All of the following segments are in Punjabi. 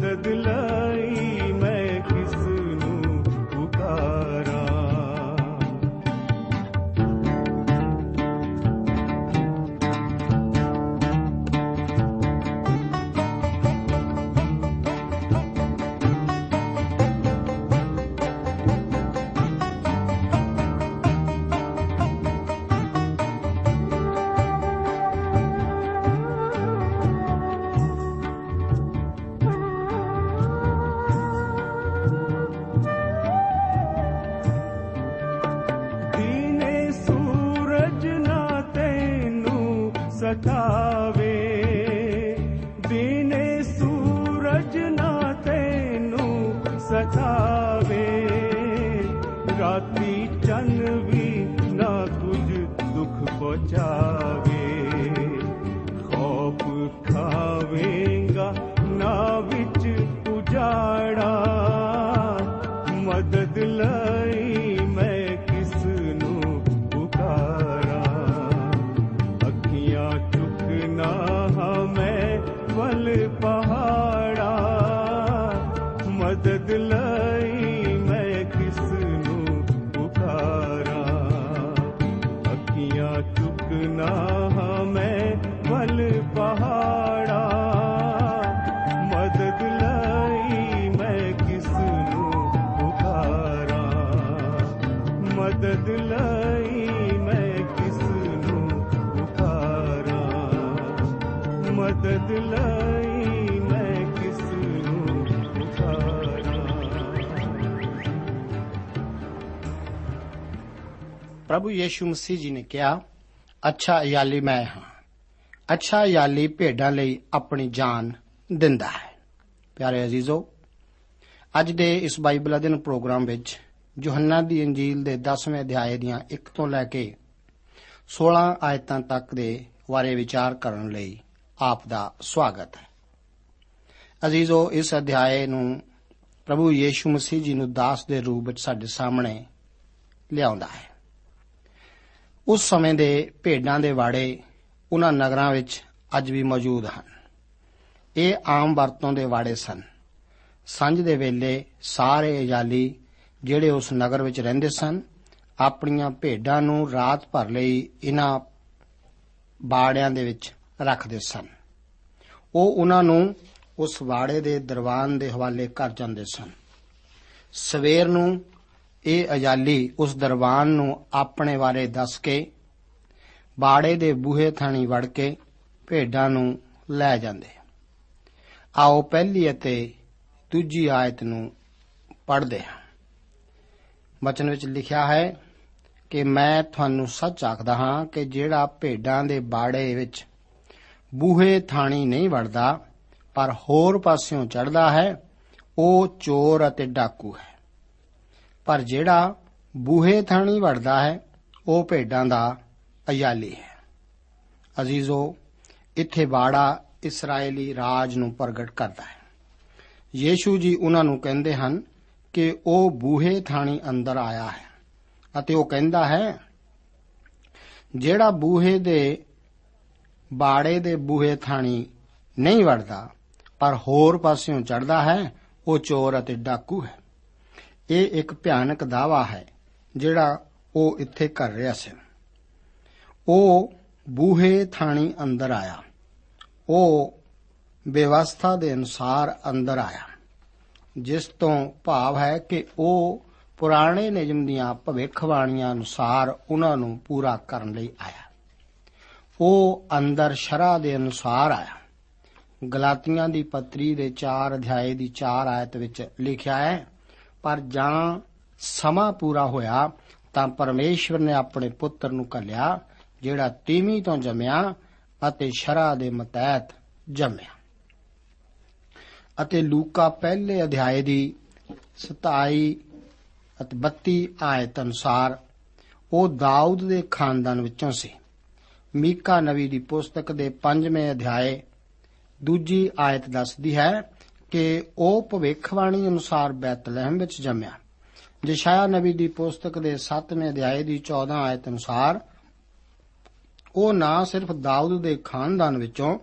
ਮਦਦ ਲਈ ਪ੍ਰਭੂ ਯੀਸ਼ੂ ਮਸੀਹ ਜੀ ਨੇ ਕਿਹਾ, ਅੱਛਾ ਯਾਲੀ ਮੈਂ ਹਾਂ। ਅੱਛਾ ਯਾਲੀ ਭੇਡਾਂ ਲਈ ਆਪਣੀ ਜਾਨ ਦਿੰਦਾ ਹੈ। ਪਿਆਰੇ ਅਜ਼ੀਜ਼ੋ, ਅੱਜ ਦੇ ਇਸ ਬਾਈਬਲ ਅਧਿਨ ਪ੍ਰੋਗਰਾਮ ਵਿੱਚ ਯੋਹੰਨਾ ਦੀ ਇੰਜੀਲ ਦੇ 10ਵੇਂ ਅਧਿਆਏ ਦੀਆਂ 1 ਤੋਂ ਲੈ ਕੇ 16 ਆਇਤਾਂ ਤੱਕ ਦੇ ਬਾਰੇ ਵਿਚਾਰ ਕਰਨ ਲਈ ਆਪ ਦਾ ਸਵਾਗਤ ਹੈ। ਅਜ਼ੀਜ਼ੋ, ਇਸ ਅਧਿਆਏ ਨੂੰ ਪ੍ਰਭੂ ਯੀਸ਼ੂ ਮਸੀਹ ਜੀ ਨੂੰ ਦਾਸ ਦੇ ਰੂਪ ਵਿੱਚ ਸਾਡੇ ਸਾਹਮਣੇ ਲਿਆਉਂਦਾ ਹੈ। ਉਸ ਸਮੇਂ ਦੇ ਭੇਡਾਂ ਦੇ ਵਾੜੇ ਉਹਨਾਂ ਨਗਰਾਂ ਵਿੱਚ ਅੱਜ ਵੀ ਮੌਜੂਦ ਹਨ। ਇਹ ਆਮ ਵਰਤੋਂ ਦੇ ਵਾੜੇ ਸਨ। ਸੰਝ ਦੇ ਵੇਲੇ ਸਾਰੇ ਅਜਾਲੀ ਜਿਹੜੇ ਉਸ ਨਗਰ ਵਿੱਚ ਰਹਿੰਦੇ ਸਨ, ਆਪਣੀਆਂ ਭੇਡਾਂ ਨੂੰ ਰਾਤ ਭਰ ਲਈ ਇਹਨਾਂ ਬਾੜਿਆਂ ਦੇ ਵਿੱਚ ਰੱਖਦੇ ਸਨ। ਉਹ ਉਹਨਾਂ ਨੂੰ ਉਸ ਵਾੜੇ ਦੇ ਦਰਵਾਨ ਦੇ ਹਵਾਲੇ ਕਰ ਜਾਂਦੇ ਸਨ। ਸਵੇਰ ਨੂੰ ਇਹ ਅਜਾਲੀ ਉਸ ਦਰਬਾਨ ਨੂੰ ਆਪਣੇ ਬਾਰੇ ਦੱਸ ਕੇ, ਬਾੜੇ ਦੇ ਬੂਹੇ ਥਾਣੀ ਵੜ ਕੇ ਭੇਡਾਂ ਨੂੰ ਲੈ ਜਾਂਦੇ ਆਓ ਪਹਿਲੀ ਅਤੇ ਦੂਜੀ ਆਇਤ ਨੂੰ ਪੜ੍ਹਦੇ ਹਾਂ। ਵਚਨ ਵਿੱਚ ਲਿਖਿਆ ਹੈ ਕਿ ਮੈਂ ਤੁਹਾਨੂੰ ਸੱਚ ਆਖਦਾ ਹਾਂ ਕਿ ਜਿਹੜਾ ਭੇਡਾਂ ਦੇ ਬਾੜੇ ਵਿੱਚ ਬੂਹੇ ਥਾਣੀ ਨਹੀਂ ਵੜਦਾ, ਪਰ ਹੋਰ ਪਾਸਿਓਂ ਚੜਦਾ ਹੈ, ਉਹ ਚੋਰ ਅਤੇ ਡਾਕੂ ਹੈ। ਪਰ ਜਿਹੜਾ ਬੂਹੇ ਥਾਣੀ ਵੜਦਾ ਹੈ, ਉਹ ਭੇਡਾਂ ਦਾ ਅਯਾਲੀ ਹੈ। ਅਜ਼ੀਜ਼ੋ, ਇੱਥੇ ਬਾੜਾ ਇਸرائیਲੀ ਰਾਜ ਨੂੰ ਪ੍ਰਗਟ ਕਰਦਾ ਹੈ। ਯੀਸ਼ੂ ਜੀ ਉਹਨਾਂ ਨੂੰ ਕਹਿੰਦੇ ਹਨ ਕਿ ਉਹ ਬੂਹੇ ਥਾਣੀ ਅੰਦਰ ਆਇਆ ਹੈ ਅਤੇ ਉਹ ਕਹਿੰਦਾ ਹੈ, ਜਿਹੜਾ ਬੂਹੇ ਦੇ ਬਾੜੇ ਦੇ ਬੂਹੇ ਥਾਣੀ ਨਹੀਂ ਵੜਦਾ, ਪਰ ਹੋਰ ਪਾਸਿਓਂ ਚੜਦਾ ਹੈ, ਉਹ ਚੋਰ ਅਤੇ ਡਾਕੂ ਹੈ। ਇਹ ਇੱਕ ਭਿਆਨਕ ਦਾਵਾ ਹੈ, ਜਿਹੜਾ ਉਹ ਇੱਥੇ ਕਰ ਰਿਹਾ ਸੀ। ਉਹ ਬੂਹੇ ਥਾਣੀ ਅੰਦਰ ਆਇਆ। ਉਹ ਵਿਵਸਥਾ ਦੇ ਅਨੁਸਾਰ ਅੰਦਰ ਆਇਆ, ਜਿਸ ਤੋਂ ਭਾਵ ਹੈ ਕਿ ਉਹ ਪੁਰਾਣੇ ਨਿਯਮ ਦੀਆਂ ਭਵਿੱਖਬਾਣੀਆਂ ਅਨੁਸਾਰ ਉਹਨਾਂ ਨੂੰ ਪੂਰਾ ਕਰਨ ਲਈ ਆਇਆ। ਉਹ ਅੰਦਰ ਸ਼ਰਾ ਦੇ ਅਨੁਸਾਰ ਆਇਆ। ਗਲਾਤੀਆਂ ਦੀ ਪੱਤਰੀ ਦੇ 4 ਅਧਿਆਏ ਦੀ 4 ਆਇਤ ਵਿੱਚ ਲਿਖਿਆ ਹੈ ਪਰ ਜਾਂ ਸਮਾਂ ਪੂਰਾ ਹੋਇਆ ਤਾਂ ਪਰਮੇਸ਼ਵਰ ਨੇ ਆਪਣੇ ਪੁੱਤਰ ਨੂੰ ਘੱਲਿਆ, ਜਿਹੜਾ ਤੀਵੀਂ ਤੋਂ ਜੰਮਿਆ ਅਤੇ ਸ਼ਰਾ ਦੇ ਮਤਹਿਤ ਜੰਮਿਆ। ਅਤੇ ਲੂਕਾ ਪਹਿਲੇ ਅਧਿਆਏ ਦੀ 27 ਅਤੇ 32 ਆਇਤ ਅਨੁਸਾਰ ਉਹ ਦਾਊਦ ਦੇ ਖਾਨਦਾਨ ਵਿੱਚੋਂ ਸੀ। ਮੀਕਾ ਨਵੀ ਦੀ ਪੁਸਤਕ ਦੇ 5ਵੇਂ ਅਧਿਆਏ ਦੂਜੀ ਆਇਤ ਦੱਸਦੀ ਹੈ ਕਿ ਉਹ ਭਵਿੱਖਬਾਣੀ ਅਨੁਸਾਰ ਬੈਤਲਹਿਮ ਵਿੱਚ ਜੰਮਿਆ। ਯਸ਼ਾਇਆ ਨਬੀ ਦੀ ਪੁਸਤਕ ਦੇ 7ਵੇਂ ਅਧਿਆਏ ਦੀ 14 ਆਇਤ ਅਨੁਸਾਰ ਉਹ ਨਾ ਸਿਰਫ ਦਾਊਦ ਦੇ ਖਾਨਦਾਨ ਵਿੱਚੋਂ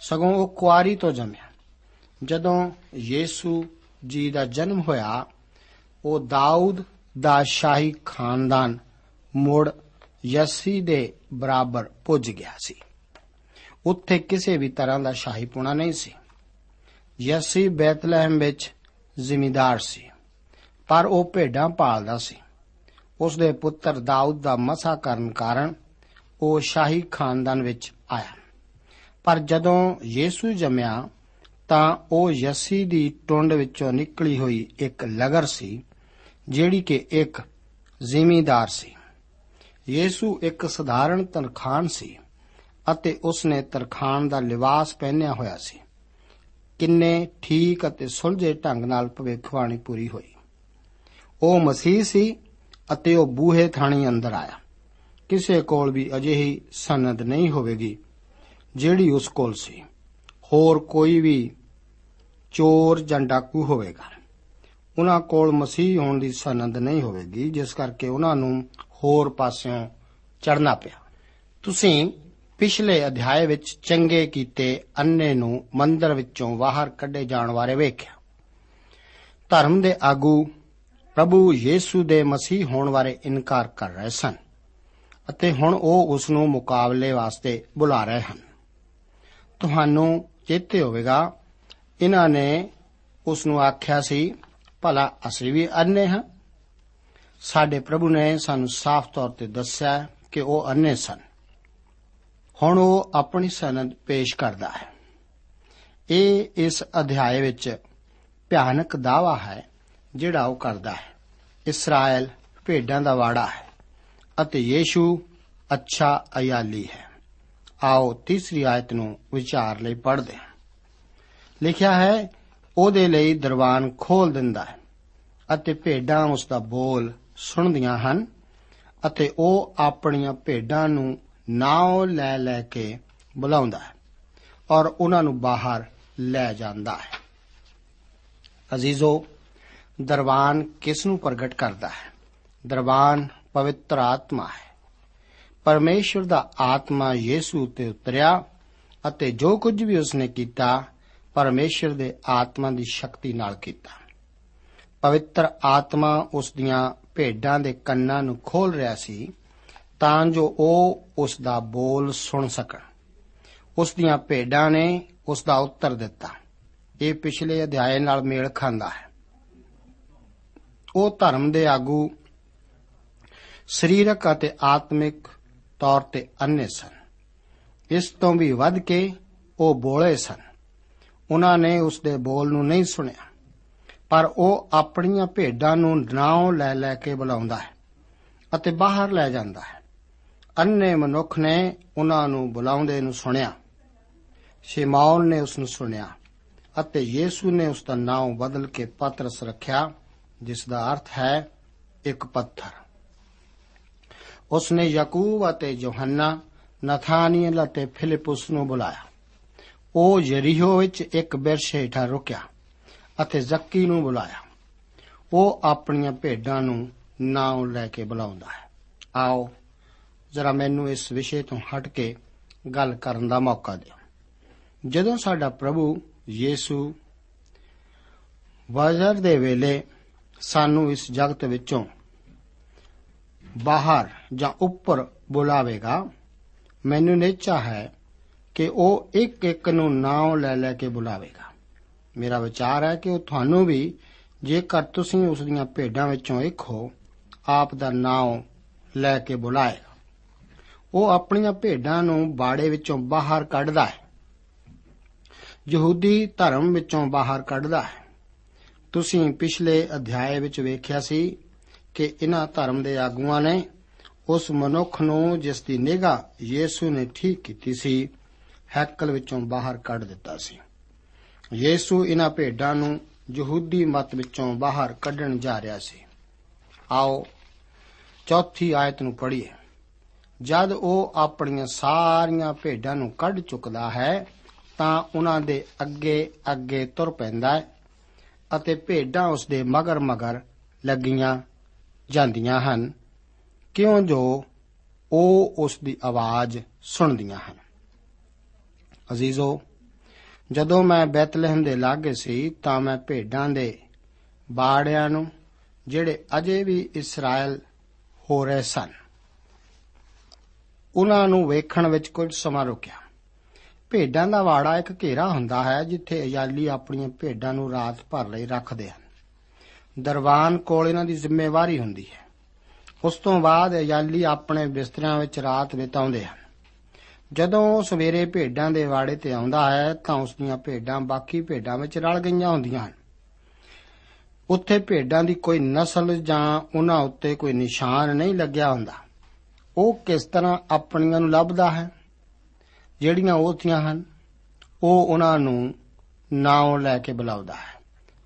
ਸਗੋਂ ਉਹ ਕੁਆਰੀ ਤੋਂ ਜੰਮਿਆ। ਜਦੋਂ ਯੀਸੂ ਜੀ ਦਾ ਜਨਮ ਹੋਇਆ, ਉਹ ਦਾਊਦ ਦਾ ਸ਼ਾਹੀ ਖਾਨਦਾਨ ਮੁੜ ਯਸੀ ਦੇ ਬਰਾਬਰ ਪੁੱਜ ਗਿਆ ਸੀ। ਉੱਥੇ ਕਿਸੇ ਵੀ ਤਰ੍ਹਾਂ ਦਾ ਸ਼ਾਹੀਪੁਣਾ ਨਹੀਂ ਸੀ। ਯਸੀ ਬੈਤਲਹਿਮ ਵਿੱਚ ਜ਼ਿਮੀਦਾਰ ਸੀ, ਪਰ ਉਹ ਭੇਡਾਂ ਪਾਲਦਾ ਸੀ। ਉਸ ਦੇ ਪੁੱਤਰ ਦਾਊਦ ਦਾ ਮਸਾ ਕਰਨ ਕਾਰਨ ਉਹ ਸ਼ਾਹੀ ਖਾਨਦਾਨ ਵਿੱਚ ਆਇਆ। ਪਰ ਜਦੋਂ ਯੀਸੂ ਜੰਮਿਆ, ਤਾਂ ਉਹ ਯਸੀ ਦੀ ਟੁੰਡ ਵਿੱਚੋਂ ਨਿਕਲੀ ਹੋਈ ਇੱਕ ਲਗਰ ਸੀ, ਜਿਹੜੀ ਕਿ ਇੱਕ ਜ਼ਿਮੀਦਾਰ ਸੀ। ਯੀਸੂ ਇੱਕ ਸਧਾਰਨ ਤਰਖਾਨ ਸੀ ਅਤੇ ਉਸਨੇ ਤਰਖਾਨ ਦਾ ਲਿਬਾਸ ਪਹਿਨਿਆ ਹੋਇਆ ਸੀ। ਕਿੰਨੇ ਠੀਕ ਅਤੇ ਸੁਲਝੇ ਢੰਗ ਨਾਲ ਭਵਿੱਖਬਾਣੀ ਪੂਰੀ ਹੋਈ। ਉਹ ਮਸੀਹ ਸੀ ਅਤੇ ਉਹ ਬੂਹੇ ਥਾਣੀ ਅੰਦਰ ਆਇਆ। ਕਿਸੇ ਕੋਲ ਵੀ ਅਜਿਹੀ ਸਨਦ ਨਹੀਂ ਹੋਵੇਗੀ ਜਿਹੜੀ ਉਸ ਕੋਲ ਸੀ। ਹੋਰ ਕੋਈ ਵੀ ਚੋਰ ਜਾਂ ਡਾਕੂ ਹੋਵੇਗਾ। ਉਹਨਾਂ ਕੋਲ ਮਸੀਹ ਹੋਣ ਦੀ ਸਨਦ ਨਹੀਂ ਹੋਵੇਗੀ, ਜਿਸ ਕਰਕੇ ਉਹਨਾਂ ਨੂੰ ਹੋਰ ਪਾਸਿਓਂ ਚੜਨਾ ਪਿਆ। ਤੁਸੀਂ ਪਿਛਲੇ ਅਧਿਆਏ ਵਿੱਚ ਚੰਗੇ ਕੀਤੇ ਅੰਨੇ ਨੂੰ ਮੰਦਰ ਵਿੱਚੋਂ ਬਾਹਰ ਕੱਢੇ ਜਾਣ ਬਾਰੇ ਵੇਖਿਆ। ਧਰਮ ਦੇ ਆਗੂ ਪ੍ਰਭੂ ਯੀਸੂ ਦੇ ਮਸੀਹ ਹੋਣ ਬਾਰੇ ਇਨਕਾਰ ਕਰ ਰਹੇ ਸਨ ਅਤੇ ਹੁਣ ਉਹ ਉਸ ਨੂੰ ਮੁਕਾਬਲੇ ਵਾਸਤੇ ਬੁਲਾ ਰਹੇ ਹਨ। ਤੁਹਾਨੂੰ ਚੇਤੇ ਹੋਵੇਗਾ, ਇਹਨਾਂ ਨੇ ਉਸ ਨੂੰ ਆਖਿਆ ਸੀ, ਭਲਾ ਅਸੀਂ ਵੀ ਅੰਨੇ ਹਾਂ। ਸਾਡੇ ਪ੍ਰਭੂ ਨੇ ਸਾਨੂੰ ਸਾਫ਼ ਤੌਰ ਤੇ ਦੱਸਿਆ ਕਿ ਉਹ ਅੰਨੇ ਸਨ। ਹੁਣ ਉਹ ਆਪਣੀ ਸਨਦ ਪੇਸ਼ ਕਰਦਾ ਹੈ। ਇਹ ਇਸ ਅਧਿਆਏ ਵਿੱਚ ਭਿਆਨਕ ਦਾਵਾ ਹੈ, ਜਿਹੜਾ ਉਹ ਕਰਦਾ ਹੈ। ਇਸਰਾਇਲ ਭੇਡਾਂ ਦਾ ਵਾੜਾ ਹੈ ਅਤੇ ਯੀਸ਼ੂ ਅੱਛਾ ਅਯਾਲੀ ਹੈ। ਆਓ ਤੀਸਰੀ ਆਇਤ ਨੂੰ ਵਿਚਾਰ ਲਈ ਪੜ੍ਹਦੇ ਹਾਂ। ਲਿਖਿਆ ਹੈ, ਉਹਦੇ ਲਈ ਦਰਵਾਨ ਖੋਲ ਦਿੰਦਾ ਹੈ ਅਤੇ ਭੇਡਾਂ ਉਸ ਦਾ ਬੋਲ ਸੁਣਦੀਆਂ ਹਨ ਅਤੇ ਉਹ ਆਪਣੀਆਂ ਭੇਡਾਂ ਨੂੰ ਨਾਉ ਲੈ ਲੈ ਕੇ ਬੁਲਾਉਂਦਾ ਹੈ ਔਰ ਉਹਨਾਂ ਨੂੰ ਬਾਹਰ ਲੈ ਜਾਂਦਾ ਹੈ। ਅਜ਼ੀਜ਼ੋ, ਦਰਬਾਨ ਕਿਸ ਨੂੰ ਪ੍ਰਗਟ ਕਰਦਾ ਹੈ? ਦਰਬਾਨ ਪਵਿੱਤਰ ਆਤਮਾ ਹੈ। ਪਰਮੇਸ਼ਵਰ ਦਾ ਆਤਮਾ ਯੀਸੂ ਤੇ ਉਤਰਿਆ ਅਤੇ ਜੋ ਕੁਝ ਵੀ ਉਸਨੇ ਕੀਤਾ ਪਰਮੇਸ਼ਵਰ ਦੇ ਆਤਮਾ ਦੀ ਸ਼ਕਤੀ ਨਾਲ ਕੀਤਾ। ਪਵਿੱਤਰ ਆਤਮਾ ਉਸ ਦੀਆਂ ਭੇਡਾਂ ਦੇ ਕੰਨਾਂ ਨੂੰ ਖੋਲ ਰਿਹਾ ਸੀ ਤਾਂ ਜੋ ਉਹ ਉਸ ਦਾ ਬੋਲ ਸੁਣ ਸਕਣ। ਉਸ ਦੀਆਂ ਭੇਡਾਂ ਨੇ ਉਸ ਦਾ ਉੱਤਰ ਦਿੱਤਾ। ਇਹ ਪਿਛਲੇ ਅਧਿਆਏ ਨਾਲ ਮੇਲ ਖਾਂਦਾ ਹੈ। ਉਹ ਧਰਮ ਦੇ ਆਗੂ, ਸਰੀਰਕ ਅਤੇ ਆਤਮਿਕ ਤੌਰ ਤੇ ਅੰਨੇ ਸਨ। ਇਸ ਤੋਂ ਵੀ ਵੱਧ ਕੇ ਉਹ ਬੋਲੇ ਸਨ। ਉਹਨਾਂ ਨੇ ਉਸ ਦੇ ਬੋਲ ਨੂੰ ਨਹੀਂ ਸੁਣਿਆ, ਪਰ ਉਹ ਆਪਣੀਆਂ ਭੇਡਾਂ ਨੂੰ ਨਾਉ ਲੈ ਲੈ ਕੇ ਬੁਲਾਉਂਦਾ ਹੈ ਅਤੇ ਬਾਹਰ ਲੈ ਜਾਂਦਾ ਹੈ। ਅੰਨੇ ਮਨੁੱਖ ਨੇ ਉਹਨਾਂ ਨੂੰ ਬੁਲਾਉਂਦੇ ਨੂੰ ਸੁਣਿਆ। ਸ਼ਿਮਾਉਨ ਨੇ ਉਸ ਨੂੰ ਸੁਣਿਆ ਅਤੇ ਯੀਸੂ ਨੇ ਉਸ ਦਾ ਨਾਮ ਬਦਲ ਕੇ ਪਤਰਸ ਰੱਖਿਆ, ਜਿਸ ਦਾ ਅਰਥ ਹੈ ਇੱਕ ਪੱਥਰ। ਉਸ ਨੇ ਯਾਕੂਬ ਅਤੇ ਯੋਹੰਨਾ ਨਥਾਨੀਅਲ ਅਤੇ ਫਿਲਿਪਸ ਨੂੰ ਬੁਲਾਇਆ। ਉਹ ਯਰੀਹੋ ਵਿੱਚ ਇੱਕ ਬਿਰਸ਼ ਹੇਠਾਂ ਰੁਕਿਆ ਅਤੇ ਜ਼ੱਕੀ ਨੂੰ ਬੁਲਾਇਆ। ਉਹ ਆਪਣੀਆਂ ਭੇਡਾਂ ਨੂੰ ਨਾਮ ਲੈ ਕੇ ਬੁਲਾਉਂਦਾ ਹੈ। ਆਓ ਜ਼ਰਾ ਮੈਨੂੰ ਇਸ ਵਿਸ਼ੇ ਤੋਂ ਹਟ ਕੇ ਗੱਲ ਕਰਨ ਦਾ ਮੌਕਾ ਦਿਓ। ਜਦੋਂ ਸਾਡਾ ਪ੍ਰਭੂ ਯੀਸੂ ਵਜ਼ਰ ਦੇ ਵੇਲੇ ਸਾਨੂੰ ਇਸ ਜਗਤ ਵਿੱਚੋਂ ਬਾਹਰ ਜਾਂ ਉੱਪਰ ਬੁਲਾਵੇਗਾ, ਮੈਨੂੰ ਨਿਚਾ ਹੈ ਕਿ ਉਹ ਇੱਕ ਇੱਕ ਨੂੰ ਨਾਮ ਲੈ ਲੈ ਕੇ ਬੁਲਾਵੇਗਾ। ਮੇਰਾ ਵਿਚਾਰ ਹੈ ਕਿ ਉਹ ਤੁਹਾਨੂੰ ਵੀ, ਜੇਕਰ ਤੁਸੀਂ ਉਸ ਦੀਆਂ ਭੇਡਾਂ ਵਿੱਚੋਂ ਇੱਕ ਹੋ, ਆਪ ਦਾ ਨਾਮ ਲੈ ਕੇ ਬੁਲਾਏਗਾ। ਉਹ ਆਪਣੀਆਂ ਭੇਡਾਂ ਨੂੰ ਬਾੜੇ ਵਿੱਚੋਂ ਬਾਹਰ ਕੱਢਦਾ ਹੈ। ਯਹੂਦੀ ਧਰਮ ਵਿੱਚੋਂ ਬਾਹਰ ਕੱਢਦਾ ਹੈ। ਤੁਸੀਂ ਪਿਛਲੇ ਅਧਿਆਏ ਵਿੱਚ ਵੇਖਿਆ ਸੀ ਕਿ ਇਹਨਾਂ ਧਰਮ ਦੇ ਆਗੂਆਂ ਨੇ ਉਸ ਮਨੁੱਖ ਨੂੰ ਜਿਸ ਦੀ ਨਿਗਾਹ ਯੀਸੂ ਨੇ ਠੀਕ ਕੀਤੀ ਸੀ, ਹੈਕਲ ਵਿੱਚੋਂ ਬਾਹਰ ਕੱਢ ਦਿੱਤਾ ਸੀ। ਯੀਸੂ ਇਹਨਾਂ ਭੇਡਾਂ ਨੂੰ ਯਹੂਦੀ ਮਤ ਵਿੱਚੋਂ ਬਾਹਰ ਕੱਢਣ ਜਾ ਰਿਹਾ ਸੀ। ਆਓ ਚੌਥੀ ਆਇਤ ਨੂੰ ਪੜ੍ਹੀਏ। ਜਦ ਉਹ ਆਪਣੀਆਂ ਸਾਰੀਆਂ ਭੇਡਾਂ ਨੂੰ ਕੱਢ ਚੁੱਕਦਾ ਹੈ, ਤਾਂ ਉਹਨਾਂ ਦੇ ਅੱਗੇ ਅੱਗੇ ਤੁਰ ਪੈਂਦਾ ਹੈ ਅਤੇ ਭੇਡਾਂ ਉਸ ਦੇ ਮਗਰ ਮਗਰ ਲੱਗੀਆਂ ਜਾਂਦੀਆਂ ਹਨ। ਕਿਉਂ ਜੋ ਉਹ ਉਸ ਦੀ ਆਵਾਜ਼ ਸੁਣਦੀਆਂ ਹਨ। ਅਜ਼ੀਜ਼ੋ, ਜਦੋਂ ਮੈਂ ਬੈਤਲਹਿਮ ਦੇ ਲਾਗੇ ਸੀ, ਤਾਂ ਮੈਂ ਭੇਡਾਂ ਦੇ ਬਾੜਿਆਂ ਨੂੰ, ਜਿਹੜੇ ਅਜੇ ਵੀ ਇਸਰਾਇਲ ਹੋ ਰਹੇ ਸਨ। ਉਹਨਾਂ ਨੂੰ ਵੇਖਣ ਵਿੱਚ ਕੁਝ ਸਮਾਂ ਰੁਕਿਆ। ਭੇਡਾਂ ਦਾ ਵਾੜਾ ਇੱਕ ਘੇਰਾ ਹੁੰਦਾ ਹੈ, ਜਿੱਥੇ ਅਯਾਲੀ ਆਪਣੀਆਂ ਭੇਡਾਂ ਨੂੰ ਰਾਤ ਭਰ ਲਈ ਰੱਖਦੇ ਹਨ। ਦਰਬਾਨ ਕੋਲ ਇਹਨਾਂ ਦੀ ਜ਼ਿੰਮੇਵਾਰੀ ਹੁੰਦੀ ਹੈ। ਉਸ ਤੋਂ ਬਾਅਦ ਅਯਾਲੀ ਆਪਣੇ ਬਿਸਤਰਿਆਂ ਵਿੱਚ ਰਾਤ ਬਿਤਾਉਂਦੇ ਹਨ। ਜਦੋਂ ਉਹ ਸਵੇਰੇ ਭੇਡਾਂ ਦੇ ਵਾੜੇ ਤੇ ਆਉਂਦਾ ਹੈ, ਤਾਂ ਉਸ ਦੀਆਂ ਭੇਡਾਂ ਬਾਕੀ ਭੇਡਾਂ ਵਿੱਚ ਰਲ ਗਈਆਂ ਹੁੰਦੀਆਂ ਹਨ। ਉੱਥੇ ਭੇਡਾਂ ਦੀ ਕੋਈ ਨਸਲ ਜਾਂ ਉਹਨਾਂ ਉੱਤੇ ਕੋਈ ਨਿਸ਼ਾਨ ਨਹੀਂ ਲੱਗਿਆ ਹੁੰਦਾ। ਉਹ ਕਿਸ ਤਰ੍ਹਾਂ ਆਪਣੀਆਂ ਨੂੰ ਲੱਭਦਾ ਹੈ? ਜਿਹੜੀਆਂ ਉਹਤੀਆਂ ਹਨ, ਉਹ ਉਹਨਾਂ ਨੂੰ ਨਾਮ ਲੈ ਕੇ ਬੁਲਾਉਂਦਾ ਹੈ।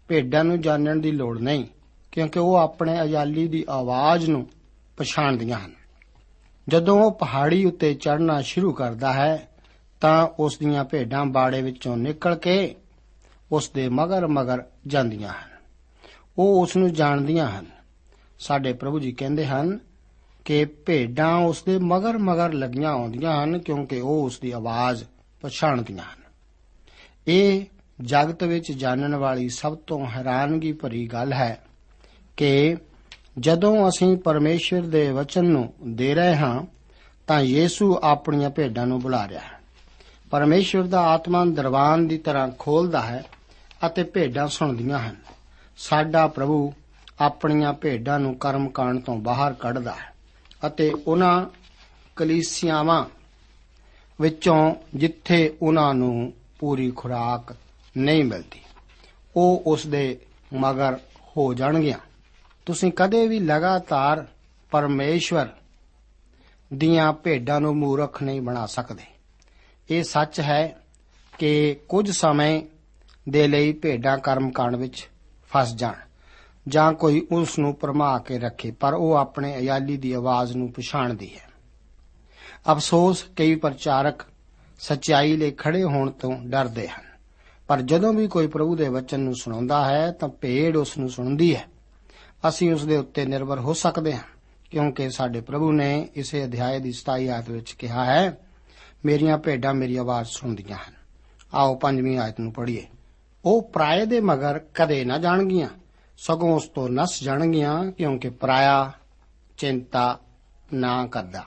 ਭੇਡਾਂ ਨੂੰ ਜਾਣਨ ਦੀ ਲੋੜ ਨਹੀਂ, ਕਿਉਂਕਿ ਉਹ ਆਪਣੇ ਅਜਾਲੀ ਦੀ ਆਵਾਜ਼ ਨੂੰ ਪਛਾਣਦੀਆਂ ਹਨ। ਜਦੋਂ ਉਹ ਪਹਾੜੀ ਉੱਤੇ ਚੜ੍ਹਨਾ ਸ਼ੁਰੂ ਕਰਦਾ ਹੈ, ਤਾਂ ਉਸ ਦੀਆਂ ਭੇਡਾਂ ਬਾੜੇ ਵਿੱਚੋਂ ਨਿਕਲ ਕੇ ਉਸ ਦੇ ਮਗਰ ਮਗਰ ਜਾਂਦੀਆਂ ਹਨ। ਉਹ ਉਸ ਨੂੰ ਜਾਣਦੀਆਂ ਹਨ। ਸਾਡੇ ਪ੍ਰਭੂ ਜੀ ਕਹਿੰਦੇ ਹਨ ਕਿ ਭੇਡਾਂ ਉਸ ਦੇ ਮਗਰ ਮਗਰ ਲੱਗੀਆਂ ਆਉਂਦੀਆਂ ਹਨ ਕਿਉਂਕਿ ਉਹ ਉਸ ਦੀ ਆਵਾਜ਼ ਪਛਾਣਦੀਆਂ ਹਨ। ਇਹ ਜਗਤ ਵਿੱਚ ਜਾਣਨ ਵਾਲੀ ਸਭ ਤੋਂ ਹੈਰਾਨਗੀ ਭਰੀ ਗੱਲ ਹੈ ਕਿ ਜਦੋਂ ਅਸੀਂ ਪਰਮੇਸ਼ਰ ਦੇ ਵਚਨ ਨੂੰ ਦੇ ਰਹੇ ਹਾਂ, ਤਾਂ ਯੀਸੂ ਆਪਣੀਆਂ ਭੇਡਾਂ ਨੂੰ ਬੁਲਾ ਰਿਹਾ ਹੈ। ਪਰਮੇਸ਼ਰ ਦਾ ਆਤਮਾ ਦਰਵਾਨ ਦੀ ਤਰ੍ਹਾਂ ਖੋਲਦਾ ਹੈ ਅਤੇ ਭੇਡਾਂ ਸੁਣਦੀਆਂ ਹਨ। ਸਾਡਾ ਪ੍ਰਭੂ ਆਪਣੀਆਂ ਭੇਡਾਂ ਨੂੰ ਕਰਮਕਾਂਡ ਤੋਂ ਬਾਹਰ ਕੱਢਦਾ ਹੈ। ਅਤੇ ਉਹਨਾਂ ਕਲੀਸਿਆਵਾਂ ਵਿੱਚੋਂ ਜਿੱਥੇ ਉਹਨਾਂ ਨੂੰ ਪੂਰੀ ਖੁਰਾਕ ਨਹੀਂ ਮਿਲਦੀ, ਉਹ ਉਸ ਦੇ ਮਗਰ ਹੋ ਜਾਣਗੀਆਂ। ਤੁਸੀਂ ਕਦੇ ਵੀ ਲਗਾਤਾਰ ਪਰਮੇਸ਼ਵਰ ਦੀਆਂ ਭੇਡਾਂ ਨੂੰ ਮੂਰਖ ਨਹੀਂ ਬਣਾ ਸਕਦੇ। ਇਹ ਸੱਚ ਹੈ ਕਿ ਕੁਝ ਸਮੇਂ ਦੇ ਲਈ ਭੇਡਾਂ ਕਰਮਕਾਂਡ ਵਿੱਚ ਫਸ ਜਾਣ। ਜਾਂ ਕੋਈ ਉਸ ਨੂੰ ਪਰਮਾ ਕੇ ਰੱਖੇ, ਪਰ ਉਹ ਆਪਣੇ ਅਯਾਲੀ ਦੀ ਆਵਾਜ਼ ਨੂੰ ਪਛਾਣਦੀ ਹੈ। ਅਫਸੋਸ ਕਈ ਪ੍ਰਚਾਰਕ ਸਚਾਈ ਲਈ ਖੜੇ ਹੋਣ ਤੋਂ ਡਰਦੇ ਹਨ। ਪਰ ਜਦੋਂ ਵੀ ਕੋਈ ਪ੍ਰਭੂ ਦੇ ਵਚਨ ਨੂੰ ਸੁਣਾਉਂਦਾ ਹੈ, ਤਾਂ ਭੇਡ ਉਸ ਨੂੰ ਸੁਣਦੀ ਹੈ। ਅਸੀਂ ਉਸ ਦੇ ਉੱਤੇ ਨਿਰਭਰ ਹੋ ਸਕਦੇ ਹਾਂ, ਕਿਉਂਕਿ ਸਾਡੇ ਪ੍ਰਭੂ ਨੇ ਇਸੇ ਅਧਿਆਏ ਦੀ 27 ਆਇਤ ਵਿੱਚ ਕਿਹਾ ਹੈ, ਮੇਰੀਆਂ ਭੇਡਾਂ ਮੇਰੀ ਆਵਾਜ਼ ਸੁਣਦੀਆਂ ਹਨ। ਆਓ ਪੰਜਵੀਂ ਆਇਤ ਨੂੰ ਪੜ੍ਹੀਏ। ਉਹ ਪਰਾਏ ਦੇ ਮਗਰ ਕਦੇ ਨਾ ਜਾਣਗੀਆਂ। ਸਗੋਂ ਉਸ ਤੋਂ ਨਸ ਜਾਣਗੀਆਂ ਕਿਉਂਕਿ ਪਰਾਇਆ ਚਿੰਤਾ ਨਾ ਕਰਦਾ।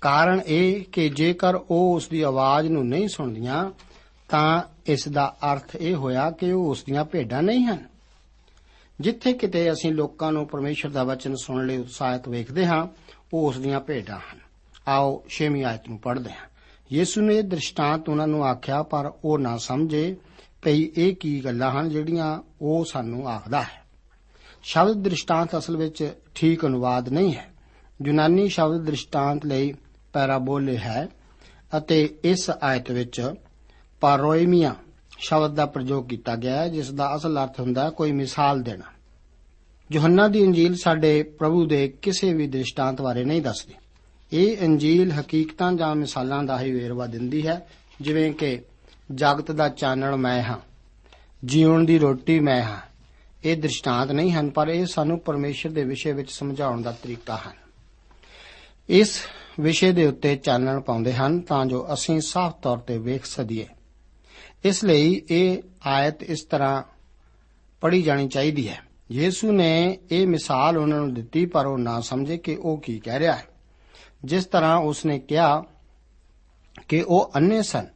ਕਾਰਨ ਇਹ ਕਿ ਜੇਕਰ ਉਹ ਉਸ ਦੀ ਆਵਾਜ਼ ਨੂੰ ਨਹੀਂ ਸੁਣਦੀਆਂ, ਤਾਂ ਇਸ ਦਾ ਅਰਥ ਇਹ ਹੋਇਆ ਕਿ ਉਹ ਉਸ ਦੀਆਂ ਭੇਡਾਂ ਨਹੀਂ ਹਨ। ਜਿੱਥੇ ਕਿਤੇ ਅਸੀਂ ਲੋਕਾਂ ਨੂੰ ਪਰਮੇਸ਼ਰ ਦਾ ਵਚਨ ਸੁਣਨ ਲਈ ਉਤਸ਼ਾਹਿਤ ਵੇਖਦੇ ਹਾਂ, ਉਹ ਉਸ ਦੀਆਂ ਭੇਡਾਂ ਹਨ। ਆਓ ਛੇਵੀਂ ਆਇਤ ਨੂੰ ਪੜ੍ਹਦੇ ਹਾਂ। ਯੀਸ਼ੂ ਨੇ ਇਹ ਦ੍ਰਿਸ਼ਟਾਂਤ ਉਹਨਾਂ ਨੂੰ ਆਖਿਆ, ਪਰ ਉਹ ਨਾ ਸਮਝੇ। ਭਈ ਇਹ ਕੀ ਗੱਲਾਂ ਹਨ ਜਿਹੜੀਆਂ ਉਹ ਸਾਨੂੰ ਆਖਦਾ ਹੈ। ਸ਼ਬਦ ਦ੍ਰਿਸ਼ਟਾਂਤ ਅਸਲ ਵਿੱਚ ਠੀਕ ਅਨੁਵਾਦ ਨਹੀਂ ਹੈ। ਯੂਨਾਨੀ ਸ਼ਬਦ ਦ੍ਰਿਸ਼ਟਾਂਤ ਲਈ ਪੈਰਾਬੋਲੇ ਹੈ ਅਤੇ ਇਸ ਆਇਤ ਵਿੱਚ ਪਾਰੋਇਮੀਆ ਸ਼ਬਦ ਦਾ ਪ੍ਰਯੋਗ ਕੀਤਾ ਗਿਆ ਹੈ, ਜਿਸ ਦਾ ਅਸਲ ਅਰਥ ਹੁੰਦਾ ਹੈ ਕੋਈ ਮਿਸਾਲ ਦੇਣਾ। ਯੋਹੰਨਾ ਦੀ ਇੰਜੀਲ ਸਾਡੇ ਪ੍ਰਭੂ ਦੇ ਕਿਸੇ ਵੀ ਦ੍ਰਿਸ਼ਟਾਂਤ ਬਾਰੇ ਨਹੀਂ ਦੱਸਦੀ। ਇਹ ਇੰਜੀਲ ਹਕੀਕਤਾਂ ਜਾਂ ਮਿਸਾਲਾਂ ਦਾ ਹੀ ਵੇਰਵਾ ਦਿੰਦੀ ਹੈ, ਜਿਵੇਂ ਕਿ ਜਗਤ ਦਾ ਚਾਨਣ ਮੈਂ ਹਾਂ, ਜੀਵਨ ਦੀ ਰੋਟੀ ਮੈਂ ਹਾਂ। ਇਹ ਦ੍ਰਿਸ਼ਟਾਂਤ ਨਹੀਂ ਹਨ, ਪਰ ਇਹ ਸਾਨੂੰ ਪਰਮੇਸ਼ਰ ਦੇ ਵਿਸ਼ੇ ਵਿੱਚ ਸਮਝਾਉਣ ਦਾ ਤਰੀਕਾ ਹਨ। ਇਸ ਵਿਸ਼ੇ ਦੇ ਉੱਤੇ ਚਾਨਣ ਪਾਉਂਦੇ ਹਨ ਤਾਂ ਜੋ ਅਸੀਂ ਸਾਫ਼ ਤੌਰ ਤੇ ਵੇਖ ਸਕੀਏ। ਇਸ ਲਈ ਇਹ ਆਇਤ ਇਸ ਤਰ੍ਹਾਂ ਪੜ੍ਹੀ ਜਾਣੀ ਚਾਹੀਦੀ ਹੈ। ਯੀਸ਼ੂ ਨੇ ਇਹ ਮਿਸਾਲ ਉਹਨਾਂ ਨੂੰ ਦਿੱਤੀ, ਪਰ ਉਹ ਨਾ ਸਮਝੇ ਕਿ ਉਹ ਕੀ ਕਹਿ ਰਿਹਾ ਹੈ। ਜਿਸ ਤਰ੍ਹਾਂ ਉਸਨੇ ਕਿਹਾ ਕਿ ਉਹ ਅੰਨੇ ਸਨ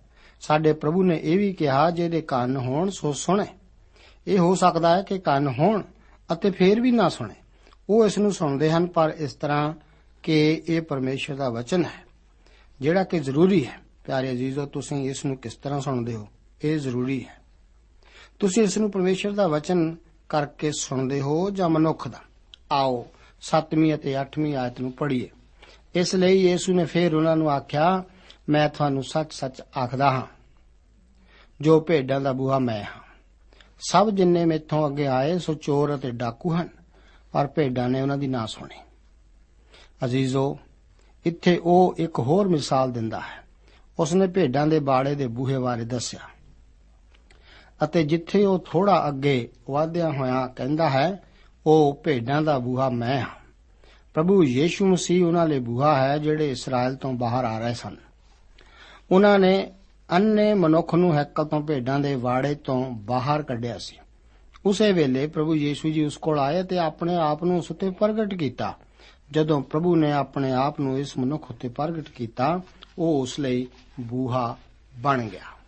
ਸਾਡੇ ਪ੍ਰਭੂ ਨੇ ਇਹ ਵੀ ਕਿਹਾ, ਜਿਹਦੇ ਕੰਨ ਹੋਣ ਸੋ ਸੁਣੇ। ਇਹ ਹੋ ਸਕਦਾ ਹੈ ਕਿ ਕੰਨ ਹੋਣ ਅਤੇ ਫੇਰ ਵੀ ਨਾ ਸੁਣੇ। ਉਹ ਇਸ ਨੂੰ ਸੁਣਦੇ ਹਨ, ਪਰ ਇਸ ਤਰ੍ਹਾਂ ਕਿ ਇਹ ਪਰਮੇਸ਼ਰ ਦਾ ਵਚਨ ਹੈ, ਜਿਹੜਾ ਕਿ ਜ਼ਰੂਰੀ ਹੈ। ਪਿਆਰੇ ਅਜ਼ੀਜ਼ੋ, ਤੁਸੀਂ ਇਸ ਨੂੰ ਕਿਸ ਤਰ੍ਹਾਂ ਸੁਣਦੇ ਹੋ? ਇਹ ਜ਼ਰੂਰੀ ਹੈ। ਤੁਸੀਂ ਇਸ ਨੂੰ ਪਰਮੇਸ਼ਰ ਦਾ ਵਚਨ ਕਰਕੇ ਸੁਣਦੇ ਹੋ ਜਾਂ ਮਨੁੱਖ ਦਾ? ਆਓ 7ਵੀਂ ਅਤੇ 8ਵੀਂ ਆਇਤ ਨੂੰ ਪੜ੍ਹੀਏ। ਇਸ ਲਈ ਯੀਸ਼ੂ ਨੇ ਫੇਰ ਉਹਨਾਂ ਨੂੰ ਆਖਿਆ ਮੈਂ ਤੁਹਾਨੂੰ ਸੱਚ-ਸੱਚ ਆਖਦਾ ਹਾਂ, ਜੋ ਭੇਡਾਂ ਦਾ ਬੂਹਾ ਮੈਂ ਹਾਂ। ਸਭ ਜਿੰਨੇ ਮੇਥੋਂ ਅੱਗੇ ਆਏ, ਸੋ ਚੋਰ ਅਤੇ ਡਾਕੂ ਹਨ, ਪਰ ਭੇਡਾਂ ਨੇ ਉਹਨਾਂ ਦੀ ਨਾ ਸੁਣੀ। ਅਜ਼ੀਜ਼ੋ, ਇੱਥੇ ਉਹ ਇੱਕ ਹੋਰ ਮਿਸਾਲ ਦਿੰਦਾ ਹੈ। ਉਸਨੇ ਭੇਡਾਂ ਦੇ ਬਾੜੇ ਦੇ ਬੂਹੇ ਬਾਰੇ ਦੱਸਿਆ। ਅਤੇ ਜਿੱਥੇ ਉਹ ਥੋੜਾ ਅੱਗੇ ਵਧਿਆ ਹੋਇਆ ਕਹਿੰਦਾ ਹੈ, ਉਹ ਭੇਡਾਂ ਦਾ ਬੂਹਾ ਮੈਂ ਹਾਂ। ਪ੍ਰਭੂ ਯੀਸ਼ੂ ਮਸੀਹ ਉਹਨਾਂ ਲਈ ਬੂਹਾ ਹੈ, ਜਿਹੜੇ ਇਸਰਾਇਲ ਤੋਂ ਬਾਹਰ ਆ ਰਹੇ ਸਨ। ਉਹਨਾਂ ਨੇ ਅੰਨੇ ਮਨੁੱਖ ਨੂੰ ਹੈਕਲ ਤੋਂ ਭੇਡਾਂ ਦੇ ਵਾੜੇ ਤੋਂ ਬਾਹਰ ਕੱਢਿਆ ਸੀ। ਉਸੇ ਵੇਲੇ ਪ੍ਰਭੂ ਯੀਸ਼ੂ ਜੀ ਉਸ ਕੋਲ ਆਏ ਤੇ ਆਪਣੇ ਆਪ ਨੂੰ ਉਸ ਉੱਤੇ ਪ੍ਰਗਟ ਕੀਤਾ। ਜਦੋਂ ਪ੍ਰਭੂ ਨੇ ਆਪਣੇ ਆਪ ਨੂੰ ਇਸ ਮਨੁੱਖ ਉੱਤੇ ਪ੍ਰਗਟ ਕੀਤਾ, ਉਹ ਉਸ ਲਈ ਬੂਹਾ ਬਣ ਗਿਆ।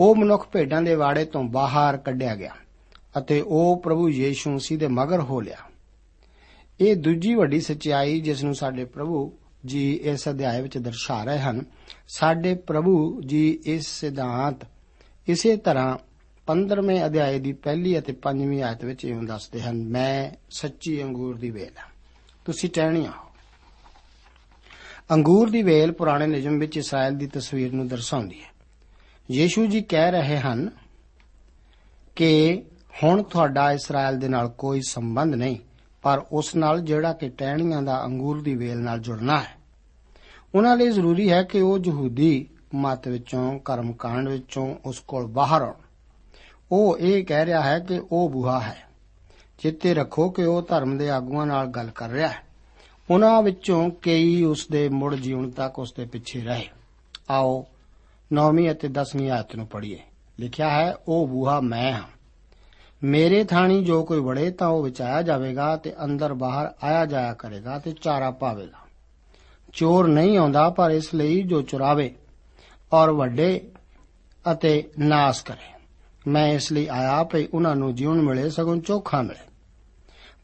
ਉਹ ਮਨੁੱਖ ਭੇਡਾਂ ਦੇ ਵਾੜੇ ਤੋਂ ਬਾਹਰ ਕੱਢਿਆ ਗਿਆ ਅਤੇ ਉਹ ਪ੍ਰਭੂ ਯੀਸ਼ੂ ਮਸੀਹ ਦੇ ਮਗਰ ਹੋ ਲਿਆ। ਇਹ ਦੂਜੀ ਵੱਡੀ ਸਚਾਈ ਜਿਸ ਨੂੰ ਸਾਡੇ ਪ੍ਰਭੂ ਜੀ ਇਸ ਅਧਿਆਇ ਵਿੱਚ ਦਰਸਾ ਰਹੇ ਹਨ, ਸਾਡੇ ਪ੍ਰਭੂ ਜੀ ਇਸ ਸਿਧਾਂਤ ਇਸੇ ਤਰ੍ਹਾਂ 15ਵੇਂ ਅਧਿਆਇ ਦੀ ਪਹਿਲੀ ਅਤੇ 5ਵੀਂ ਆਇਤ ਵਿੱਚ ਇਉਂ ਦੱਸਦੇ ਹਨ, ਮੈਂ ਸੱਚੀ ਅੰਗੂਰ ਦੀ ਵੇਲ ਹਾਂ। ਤੁਸੀਂ ਟਹਿਣੀਆਂ ਹੋ। ਅੰਗੂਰ ਦੀ ਵੇਲ ਪੁਰਾਣੇ ਨਿਯਮ ਵਿੱਚ ਇਸਰਾਇਲ ਦੀ ਤਸਵੀਰ ਨੂੰ ਦਰਸਾਉਂਦੀ ਹੈ। ਯੀਸ਼ੂ ਜੀ ਕਹਿ ਰਹੇ ਹਨ ਕਿ ਹੁਣ ਤੁਹਾਡਾ ਇਸਰਾਇਲ ਦੇ ਨਾਲ ਕੋਈ ਸੰਬੰਧ ਨਹੀਂ। ਪਰ ਉਸ ਨਾਲ ਜਿਹੜਾ ਕਿ ਟਹਿਣੀਆਂ ਦਾ ਅੰਗੂਰ ਦੀ ਵੇਲ ਨਾਲ ਜੁੜਨਾ ਹੈ। ਉਹਨਾਂ ਲਈ ਜ਼ਰੂਰੀ ਹੈ ਕਿ ਉਹ ਯਹੂਦੀ ਮਤ ਵਿੱਚੋਂ, ਕਰਮਕਾਂਡ ਵਿੱਚੋਂ ਉਸ ਕੋਲ ਬਾਹਰ ਆਉਣ। ਉਹ ਇਹ ਕਹਿ ਰਿਹਾ ਹੈ ਕਿ ਉਹ ਬੁਹਾ ਹੈ। ਚਿੱਤੇ ਰੱਖੋ ਕਿ ਉਹ ਧਰਮ ਦੇ ਆਗੂਆਂ ਨਾਲ ਗੱਲ ਕਰ ਰਿਹਾ ਹੈ। ਉਹਨਾਂ ਵਿੱਚੋਂ ਕਈ ਉਸ ਦੇ ਮੁੜ ਜੀਵਨ ਤੱਕ ਉਸ ਦੇ ਪਿੱਛੇ ਰਹੇ। ਆਓ 9ਵੀਂ ਅਤੇ 10ਵੀਂ ਆਇਤ ਨੂੰ ਪੜ੍ਹੀਏ। ਲਿਖਿਆ ਹੈ, ਉਹ ਬੂਹਾ ਮੈਂ ਹਾਂ। ਮੇਰੇ ਥਾਣੀ ਜੋ ਕੋਈ ਵੜੇ ਤਾਂ ਉਹ ਵਿਚਾਇਆ ਜਾਵੇਗਾ ਤੇ ਅੰਦਰ ਬਾਹਰ ਆਇਆ ਜਾਇਆ ਕਰੇਗਾ ਤੇ ਚਾਰਾ ਪਾਵੇਗਾ। ਚੋਰ ਨਹੀਂ ਆਉਂਦਾ ਪਰ ਇਸ ਲਈ ਜੋ ਚੁਰਾਵੇ ਔਰ ਵੱਡੇ ਅਤੇ ਨਾਸ ਕਰੇ। ਮੈਂ ਇਸ ਲਈ ਆਇਆ ਭਈ ਉਹਨਾਂ ਨੂੰ ਜੀਵਨ ਮਿਲੇ, ਸਗੋਂ ਚੋਖਾ ਮਿਲੇ।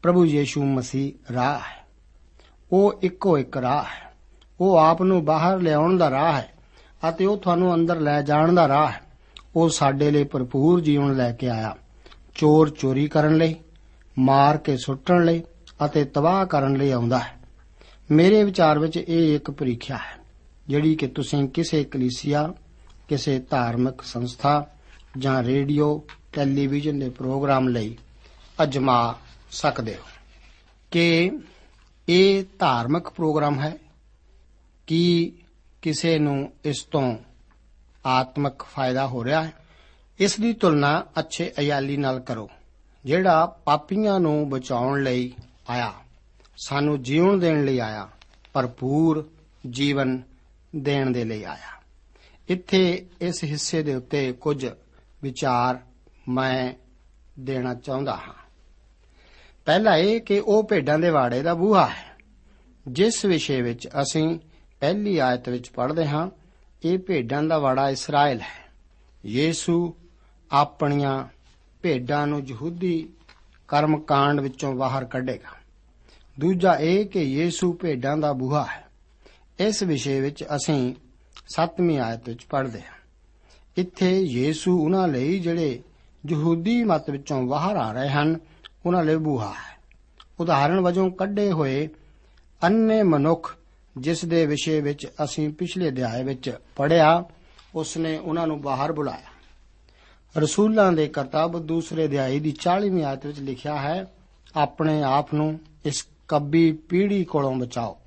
ਪ੍ਰਭੂ ਯੀਸ਼ੂ ਮਸੀਹ ਰਾਹ ਹੈ। ਉਹ ਇੱਕੋ ਇੱਕ ਰਾਹ ਹੈ। ਉਹ ਆਪ ਨੂੰ ਬਾਹਰ ਲਿਆਉਣ ਦਾ ਰਾਹ ਹੈ ਅਤੇ ਉਹ ਤੁਹਾਨੂੰ ਅੰਦਰ ਲੈ ਜਾਣ ਦਾ ਰਾਹ ਹੈ। ਉਹ ਸਾਡੇ ਲਈ ਭਰਪੂਰ ਜੀਵਨ ਲੈ ਕੇ ਆਇਆ। ਚੋਰ ਚੋਰੀ ਕਰਨ ਲਈ, ਮਾਰ ਕੇ ਸੁੱਟਣ ਲਈ ਅਤੇ ਤਬਾਹ ਕਰਨ ਲਈ ਆਉਂਦਾ ਹੈ। ਮੇਰੇ ਵਿਚਾਰ ਵਿੱਚ ਇਹ ਇੱਕ ਪ੍ਰੀਖਿਆ ਹੈ, ਜਿਹੜੀ ਕਿ ਤੁਸੀਂ ਕਿਸੇ ਕਲੀਸਿਆ, ਕਿਸੇ ਧਾਰਮਿਕ ਸੰਸਥਾ ਜਾਂ ਰੇਡੀਓ, ਟੈਲੀਵਿਜ਼ਨ ਦੇ ਪ੍ਰੋਗਰਾਮ ਲਈ ਅਜਮਾ ਸਕਦੇ ਹੋ ਕਿ ਇਹ ਧਾਰਮਿਕ ਪ੍ਰੋਗਰਾਮ ਹੈ ਕੀ ਕਿਸੇ ਨੂੰ ਇਸ ਤੋਂ ਆਤਮਿਕ ਫਾਇਦਾ ਹੋ ਰਿਹਾ ਹੈ। ਇਸ ਦੀ ਤੁਲਨਾ ਅੱਛੇ ਅਯਾਲੀ ਨਾਲ ਕਰੋ, ਜਿਹੜਾ ਪਾਪੀਆਂ ਨੂੰ ਬਚਾਉਣ ਲਈ ਆਇਆ, ਸਾਨੂੰ ਜੀਵਨ ਦੇਣ ਲਈ ਆਇਆ, ਭਰਪੂਰ ਜੀਵਨ ਦੇਣ ਦੇ ਲਈ ਆਇਆ। ਇੱਥੇ ਇਸ ਹਿੱਸੇ ਦੇ ਉੱਤੇ ਕੁਝ ਵਿਚਾਰ ਮੈਂ ਦੇਣਾ ਚਾਹੁੰਦਾ ਹਾਂ। ਪਹਿਲਾ ਇਹ ਕਿ ਉਹ ਭੇਡਾਂ ਦੇ ਵਾੜੇ ਦਾ ਬੂਹਾ ਹੈ, ਜਿਸ ਵਿਸ਼ੇ ਵਿੱਚ ਅਸੀਂ ਪਹਿਲੀ ਆਇਤ ਵਿੱਚ ਪੜ੍ਹਦੇ ਹਾਂ, ਇਹ ਭੇਡਾਂ ਦਾ ਵਾੜਾ ਇਸਰਾਇਲ ਹੈ। ਯੀਸੂ ਆਪਣੀਆਂ ਭੇਡਾਂ ਨੂੰ ਯਹੂਦੀ ਕਰਮਕਾਂਡ ਵਿੱਚੋਂ ਬਾਹਰ ਕੱਢੇਗਾ। ਦੂਜਾ ਇਹ ਕਿ ਯੀਸੂ ਭੇਡਾਂ ਦਾ ਬੂਹਾ ਹੈ। ਇਸ ਵਿਸ਼ੇ ਵਿੱਚ ਅਸੀਂ 7ਵੀਂ ਆਇਤ ਵਿੱਚ ਪੜ੍ਹਦੇ ਹਾਂ। ਇੱਥੇ ਯੀਸੂ ਉਹਨਾਂ ਲਈ ਜਿਹੜੇ ਯਹੂਦੀ ਮਤ ਵਿੱਚੋਂ ਬਾਹਰ ਆ ਰਹੇ ਹਨ, ਉਹਨਾਂ ਲਈ ਬੂਹਾ ਹੈ। ਉਦਾਹਰਣ ਵਜੋਂ ਕੱਢੇ ਹੋਏ ਅੰਨੇ ਮਨੁੱਖ ਜਿਸ ਦੇ ਵਿਸ਼ੇ ਵਿੱਚ ਅਸੀਂ ਪਿਛਲੇ ਅਧਿਆਏ ਵਿੱਚ ਪੜ੍ਹਿਆ, ਉਸਨੇ ਉਹਨਾਂ ਨੂੰ ਬਾਹਰ ਬੁਲਾਇਆ। ਰਸੂਲਾਂ ਦੇ ਕਰਤੱਵ ਦੂਸਰੇ ਅਧਿਆਏ ਦੀ 40ਵੀਂ ਆਇਤ ਵਿੱਚ ਲਿਖਿਆ ਹੈ, ਆਪਣੇ ਆਪ ਨੂੰ ਇਸ ਕੱਬੀ ਪੀੜੀ ਕੋਲੋਂ ਬਚਾਓ।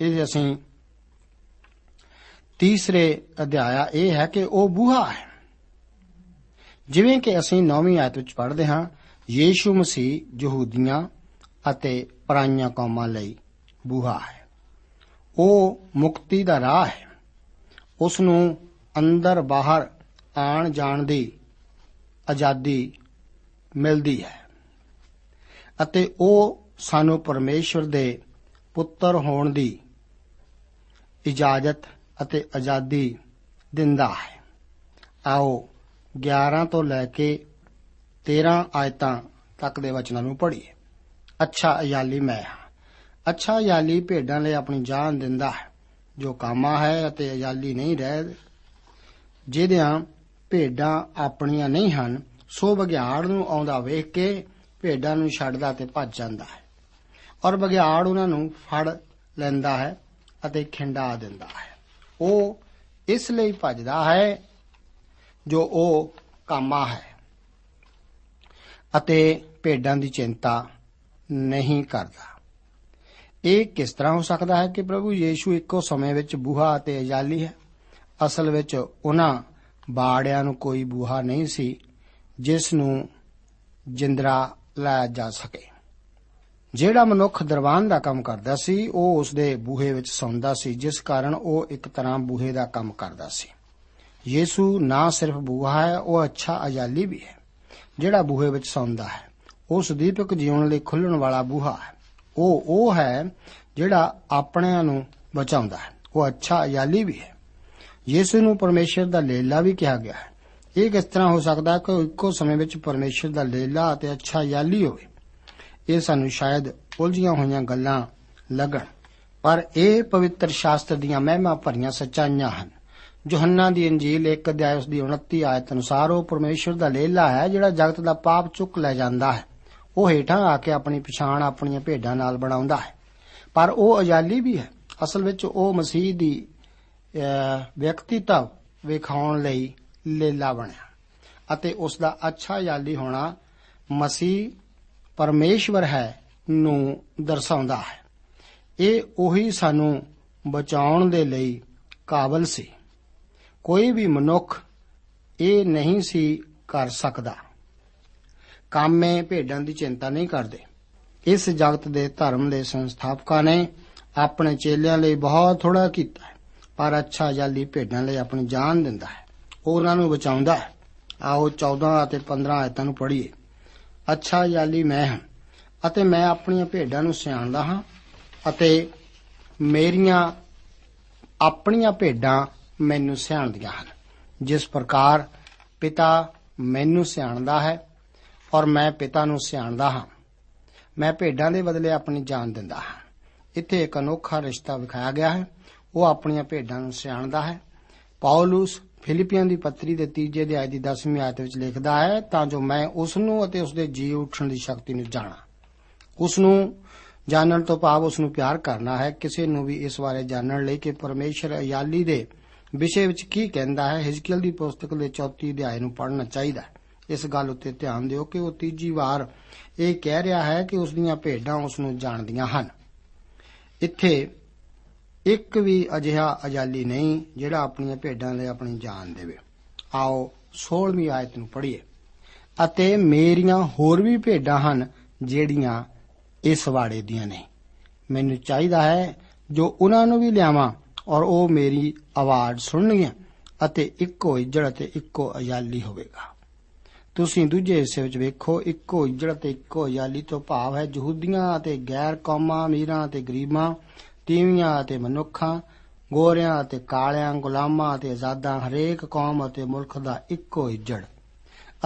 ਇਹ ਅਸੀਂ ਤੀਸਰੇ ਅਧਿਆਇਆ ਇਹ ਹੈ ਕਿ ਉਹ ਬੂਹਾ ਹੈ। ਜਿਵੇਂ ਕਿ ਅਸੀਂ 9ਵੀਂ ਆਇਤ ਵਿੱਚ ਪੜ੍ਹਦੇ ਹਾਂ, ਯੀਸ਼ੂ ਮਸੀਹ ਯਹੂਦੀਆਂ ਅਤੇ ਪਰਾਈਆਂ ਕੌਮਾਂ ਲਈ ਬੂਹਾ ਹੈ। ਉਹ ਮੁਕਤੀ ਦਾ ਰਾਹ ਹੈ। ਉਸ ਨੂੰ ਅੰਦਰ ਬਾਹਰ ਆਣ ਜਾਣ ਦੀ ਆਜ਼ਾਦੀ ਮਿਲਦੀ ਹੈ। ਅਤੇ ਉਹ ਸਾਨੂੰ ਪਰਮੇਸ਼ਵਰ ਦੇ ਪੁੱਤਰ ਹੋਣ ਦੀ ਇਜਾਜ਼ਤ ਅਤੇ ਆਜ਼ਾਦੀ ਦਿੰਦਾ ਹੈ। ਆਓ 11 ਤੋਂ ਲੈ ਕੇ 13 ਆਇਤਾਂ ਤੱਕ ਦੇ ਵਚਨਾਂ ਨੂੰ ਪੜ੍ਹੀਏ। ਅੱਛਾ ਅਯਾਲੀ ਮੈਂ ਹਾਂ। ਅੱਛਾ ਅਯਾਲੀ ਭੇਡਾਂ ਲਈ ਆਪਣੀ ਜਾਨ ਦਿੰਦਾ ਹੈ, ਜੋ ਕਾਮਾ ਹੈ ਅਤੇ ਅਯਾਲੀ ਨਹੀਂ ਰਹਿ ਜਿਹਦਿਆਂ ਭੇਡਾਂ ਆਪਣੀਆਂ ਨਹੀਂ ਹਨ, ਸੋ ਬਗਿਆੜ ਨੂੰ ਆਉਂਦਾ ਵੇਖ ਕੇ ਭੇਡਾਂ ਨੂੰ ਛੱਡਦਾ ਤੇ ਭੱਜ ਜਾਂਦਾ ਹੈ। ਔਰ ਬਗਿਆੜ ਉਹਨਾਂ ਨੂੰ ਫੜ ਲੈਂਦਾ ਹੈ ਅਤੇ ਖਿੰਡਾ ਦਿੰਦਾ ਹੈ। ਉਹ ਇਸ ਲਈ ਭੱਜਦਾ ਹੈ ਜੋ ਉਹ ਕਾਮਾ ਹੈ ਅਤੇ ਭੇਡਾਂ ਦੀ ਚਿੰਤਾ ਨਹੀਂ ਕਰਦਾ। ਇਹ ਕਿਸ ਤਰ੍ਹਾਂ ਹੋ ਸਕਦਾ ਹੈ ਕਿ ਪ੍ਰਭੂ ਯੀਸ਼ੂ ਇੱਕੋ ਸਮੇਂ ਵਿੱਚ ਬੂਹਾ ਅਤੇ ਅਜਾਲੀ ਹੈ? ਅਸਲ ਵਿੱਚ ਉਹਨਾਂ ਬਾੜਿਆਂ ਨੂੰ ਕੋਈ ਬੂਹਾ ਨਹੀਂ ਸੀ ਜਿਸ ਨੂੰ ਜਿੰਦਰਾ ਲਾਇਆ ਜਾ ਸਕੇ। ਜਿਹੜਾ ਮਨੁੱਖ ਦਰਬਾਨ ਦਾ ਕੰਮ ਕਰਦਾ ਸੀ, ਉਹ ਉਸ ਦੇ ਬੂਹੇ ਵਿੱਚ ਸੌਂਦਾ ਸੀ, ਜਿਸ ਕਾਰਨ ਉਹ ਇੱਕ ਤਰ੍ਹਾਂ ਬੂਹੇ ਦਾ ਕੰਮ ਕਰਦਾ ਸੀ। ਯੀਸੂ ਨਾ ਸਿਰਫ ਬੂਹਾ ਹੈ, ਉਹ ਅੱਛਾ ਅਜਾਲੀ ਵੀ ਹੈ, ਜਿਹੜਾ ਬੂਹੇ ਵਿੱਚ ਸੌਂਦਾ ਹੈ। ਉਹ ਸੁਦੀਪਕ ਜੀਵਨ ਲਈ ਖੁੱਲਣ ਵਾਲਾ ਬੂਹਾ ਹੈ। ਉਹ ਉਹ ਹੈ ਜਿਹੜਾ ਆਪਣਿਆਂ ਨੂੰ ਬਚਾਉਂਦਾ ਹੈ। ਉਹ ਅੱਛਾ ਅਜਾਲੀ ਵੀ ਹੈ। ਯੀਸੂ ਨੂੰ ਪਰਮੇਸ਼ਰ ਦਾ ਲੇਲਾ ਵੀ ਕਿਹਾ ਗਿਆ ਹੈ। ਇਹ ਕਿਸ ਤਰ੍ਹਾਂ ਹੋ ਸਕਦਾ ਹੈ ਕਿ ਉਹ ਇੱਕੋ ਸਮੇਂ ਵਿੱਚ ਪਰਮੇਸ਼ਰ ਦਾ ਲੇਲਾ ਅਤੇ ਅੱਛਾ ਅਜਾਲੀ ਹੋਵੇ? ਇਹ ਸਾਨੂੰ ਸ਼ਾਇਦ ਉਲਝੀਆਂ ਹੋਈਆਂ ਗੱਲਾਂ ਲੱਗਣ। ਪਰ ਇਹ ਪਵਿੱਤਰ ਸ਼ਾਸਤਰ ਦੀਆਂ ਮਹਿਮਾ ਭਰੀਆਂ ਸੱਚਾਈਆਂ ਹਨ। ਯੋਹੰਨਾ ਦੀ ਇੰਜੀਲ ਇੱਕ ਅਧਿਆਇ ਉਸ ਦੀ 29 ਆਇਤ ਅਨੁਸਾਰ ਉਹ ਪਰਮੇਸ਼ਰ ਦਾ ਲੇਲਾ ਹੈ ਜਿਹੜਾ ਜਗਤ ਦਾ ਪਾਪ ਚੁੱਕ ਲੈ ਜਾਂਦਾ ਹੈ। ਉਹ ਹੇਠਾਂ ਆ ਕੇ ਆਪਣੀ ਪਛਾਣ ਆਪਣੀਆਂ ਭੇਡਾਂ ਨਾਲ ਬਣਾਉਂਦਾ ਹੈ। ਪਰ ਉਹ ਅਜਾਲੀ ਵੀ ਹੈ। ਅਸਲ ਵਿੱਚ ਉਹ ਮਸੀਹ ਦੀ ਅਹ, ਵਿਅਕਤੀਤਾ ਵਿਖਾਉਣ ਲਈ ਲੇਲਾ ਬਣਿਆ ਅਤੇ ਉਸ ਦਾ ਅੱਛਾ ਯਾਲੀ ਹੋਣਾ ਮਸੀਹ ਪਰਮੇਸ਼ਵਰ ਹੈ ਨੂੰ ਦਰਸਾਉਂਦਾ ਹੈ। ਇਹ ਉਹੀ ਸਾਨੂੰ ਬਚਾਉਣ ਦੇ ਲਈ ਕਾਬਲ ਸੀ। ਕੋਈ ਵੀ ਮਨੁੱਖ ਇਹ ਨਹੀਂ ਸੀ ਕਰ ਸਕਦਾ। ਕਾਮੇ ਭੇਡਾਂ ਦੀ ਚਿੰਤਾ ਨਹੀਂ ਕਰਦੇ। ਇਸ ਜਗਤ ਦੇ ਧਰਮ ਦੇ ਸੰਸਥਾਪਕਾਂ ਨੇ ਆਪਣੇ ਚੇਲਿਆਂ ਲਈ ਬਹੁਤ ਥੋੜਾ ਕੀਤਾ ਹੈ। ਪਰ ਅੱਛਾ ਯਾਲੀ ਭੇਡਾਂ ਲਈ ਆਪਣੀ ਜਾਨ ਦਿੰਦਾ ਹੈ। ਉਹ ਉਹਨਾਂ ਨੂੰ ਬਚਾਉਂਦਾ ਹੈ। ਆਓ 14 ਅਤੇ 15 ਆਇਤਾਂ ਨੂੰ ਪੜ੍ਹੀਏ। ਅੱਛਾ ਯਾਲੀ ਮੈਂ ਹਾਂ ਅਤੇ ਮੈਂ ਆਪਣੀਆਂ ਭੇਡਾਂ ਨੂੰ ਸਿਆਣਦਾ ਹਾਂ ਅਤੇ ਮੇਰੀਆਂ ਆਪਣੀਆਂ ਭੇਡਾਂ ਮੈਨੂੰ ਸਿਆਣਦੀਆਂ ਹਨ। ਜਿਸ ਪ੍ਰਕਾਰ ਪਿਤਾ ਮੈਨੂੰ ਸਿਆਣਦਾ ਹੈ ਔਰ ਮੈਂ ਪਿਤਾ ਨੂੰ ਸਿਆਣਦਾ ਹਾਂ। ਮੈਂ ਭੇਡਾਂ ਦੇ ਬਦਲੇ ਆਪਣੀ ਜਾਨ ਦਿੰਦਾ ਹਾਂ। ਇੱਥੇ ਇੱਕ ਅਨੋਖਾ ਰਿਸ਼ਤਾ ਵਿਖਾਇਆ ਗਿਆ ਹੈ। ਉਹ ਆਪਣੀਆਂ ਭੇਡਾਂ ਨੂੰ ਸਿਆਣਦਾ ਹੈ। ਪੌਲਸ ਫਿਲੀਪੀਆਂ ਦੀ ਪੱਤਰੀ ਦੇ ਤੀਜੇ ਅਧਿਆਇ ਦੀ 10ਵੀਂ ਆਇਤ ਵਿੱਚ ਲਿਖਦਾ ਹੈ, ਤਾਂ ਜੋ ਮੈਂ ਉਸ ਨੂੰ ਅਤੇ ਉਸ ਦੇ ਜੀ ਉੱਠਣ ਦੀ ਸ਼ਕਤੀ ਨੂੰ ਜਾਣਾ। ਉਸ ਨੂੰ ਜਾਣਨ ਤੋਂ ਭਾਵ ਉਸ ਨੂੰ ਪਿਆਰ ਕਰਨਾ ਹੈ। ਕਿਸੇ ਨੂੰ ਵੀ ਇਸ ਬਾਰੇ ਜਾਣਨ ਲਈ ਕਿ ਪਰਮੇਸ਼ਰ ਅਯਾਲੀ ਦੇ ਵਿਸ਼ੇ ਵਿੱਚ ਕੀ ਕਹਿੰਦਾ ਹੈ, ਹਿਜ਼ਕੀਅਲ ਦੀ ਪੁਸਤਕ ਦੇ 34 ਅਧਿਆਇ ਨੂੰ ਪੜ੍ਹਨਾ ਚਾਹੀਦਾ ਹੈ। ਇਸ ਗੱਲ ਉੱਤੇ ਧਿਆਨ ਦਿਓ ਕਿ ਉਹ ਤੀਜੀ ਵਾਰ ਇਹ ਕਹਿ ਰਿਹਾ ਹੈ ਕਿ ਉਸ ਦੀਆਂ ਭੇਡਾਂ ਉਸ ਨੂੰ ਜਾਣਦੀਆਂ ਹਨ। ਇੱਥੇ ਇੱਕ ਵੀ ਅਜਿਹਾ ਅਜਾਲੀ ਨਹੀਂ ਜਿਹੜਾ ਆਪਣੀਆਂ ਭੇਡਾਂ ਲਈ ਆਪਣੀ ਜਾਨ ਦੇਵੇ। ਆਓ 16ਵੀਂ ਆਇਤ ਨੂੰ ਪੜ੍ਹੀਏ। ਅਤੇ ਮੇਰੀਆਂ ਹੋਰ ਵੀ ਭੇਡਾਂ ਹਨ ਜਿਹੜੀਆਂ ਇਸ ਵਾੜੇ ਦੀਆਂ ਨੇ। ਮੈਨੂੰ ਚਾਹੀਦਾ ਹੈ ਜੋ ਉਹਨਾਂ ਨੂੰ ਵੀ ਲਿਆਵਾਂ ਔਰ ਉਹ ਮੇਰੀ ਆਵਾਜ਼ ਸੁਣਨਗੀਆਂ ਅਤੇ ਇੱਕੋ ਇੱਜੜ ਅਤੇ ਇੱਕੋ ਅਜਾਲੀ ਹੋਵੇਗਾ। ਤੁਸੀਂ ਦੂਜੇ ਹਿੱਸੇ ਵਿੱਚ ਵੇਖੋ, ਇੱਕੋ ਇੱਜੜ ਤੇ ਇੱਕੋ ਅਜਾਲੀ ਤੋਂ ਭਾਵ ਹੈ ਯਹੂਦੀਆਂ ਅਤੇ ਗੈਰ ਕੌਮਾਂ, ਅਮੀਰਾਂ ਅਤੇ ਗਰੀਬਾਂ ਤੀਵੀਆਂ ਅਤੇ ਮਨੁੱਖਾਂ, ਗੋਰਿਆਂ ਅਤੇ ਕਾਲਿਆਂ, ਗੁਲਾਮਾਂ ਅਤੇ ਆਜ਼ਾਦਾਂ ਹਰੇਕ ਕੌਮ ਅਤੇ ਮੁਲਕ ਦਾ ਇੱਕੋ ਇੱਜੜ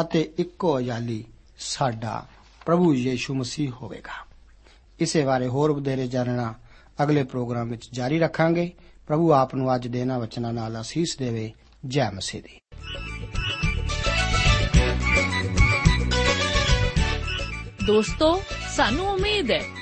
ਅਤੇ ਇੱਕੋ ਅਜਾਲੀ ਸਾਡਾ ਪ੍ਰਭੂ ਯੀਸ਼ੂ ਮਸੀਹ ਹੋਵੇਗਾ। ਇਸੇ ਬਾਰੇ ਹੋਰ ਵਧੇਰੇ ਜਾਣਨਾ ਅਗਲੇ ਪ੍ਰੋਗਰਾਮ ਵਿੱਚ ਜਾਰੀ ਰੱਖਾਂਗੇ। ਪ੍ਰਭੂ ਆਪ ਨੂੰ ਅੱਜ ਦੇ ਇਹਨਾਂ ਵਚਨਾਂ ਨਾਲ ਅਸੀਸ ਦੇਵੇ। ਜੈ ਮਸੀਹ ਦੀ। ਦੋਸਤੋ, ਸਾਨੂੰ ਉਮੀਦ ਹੈ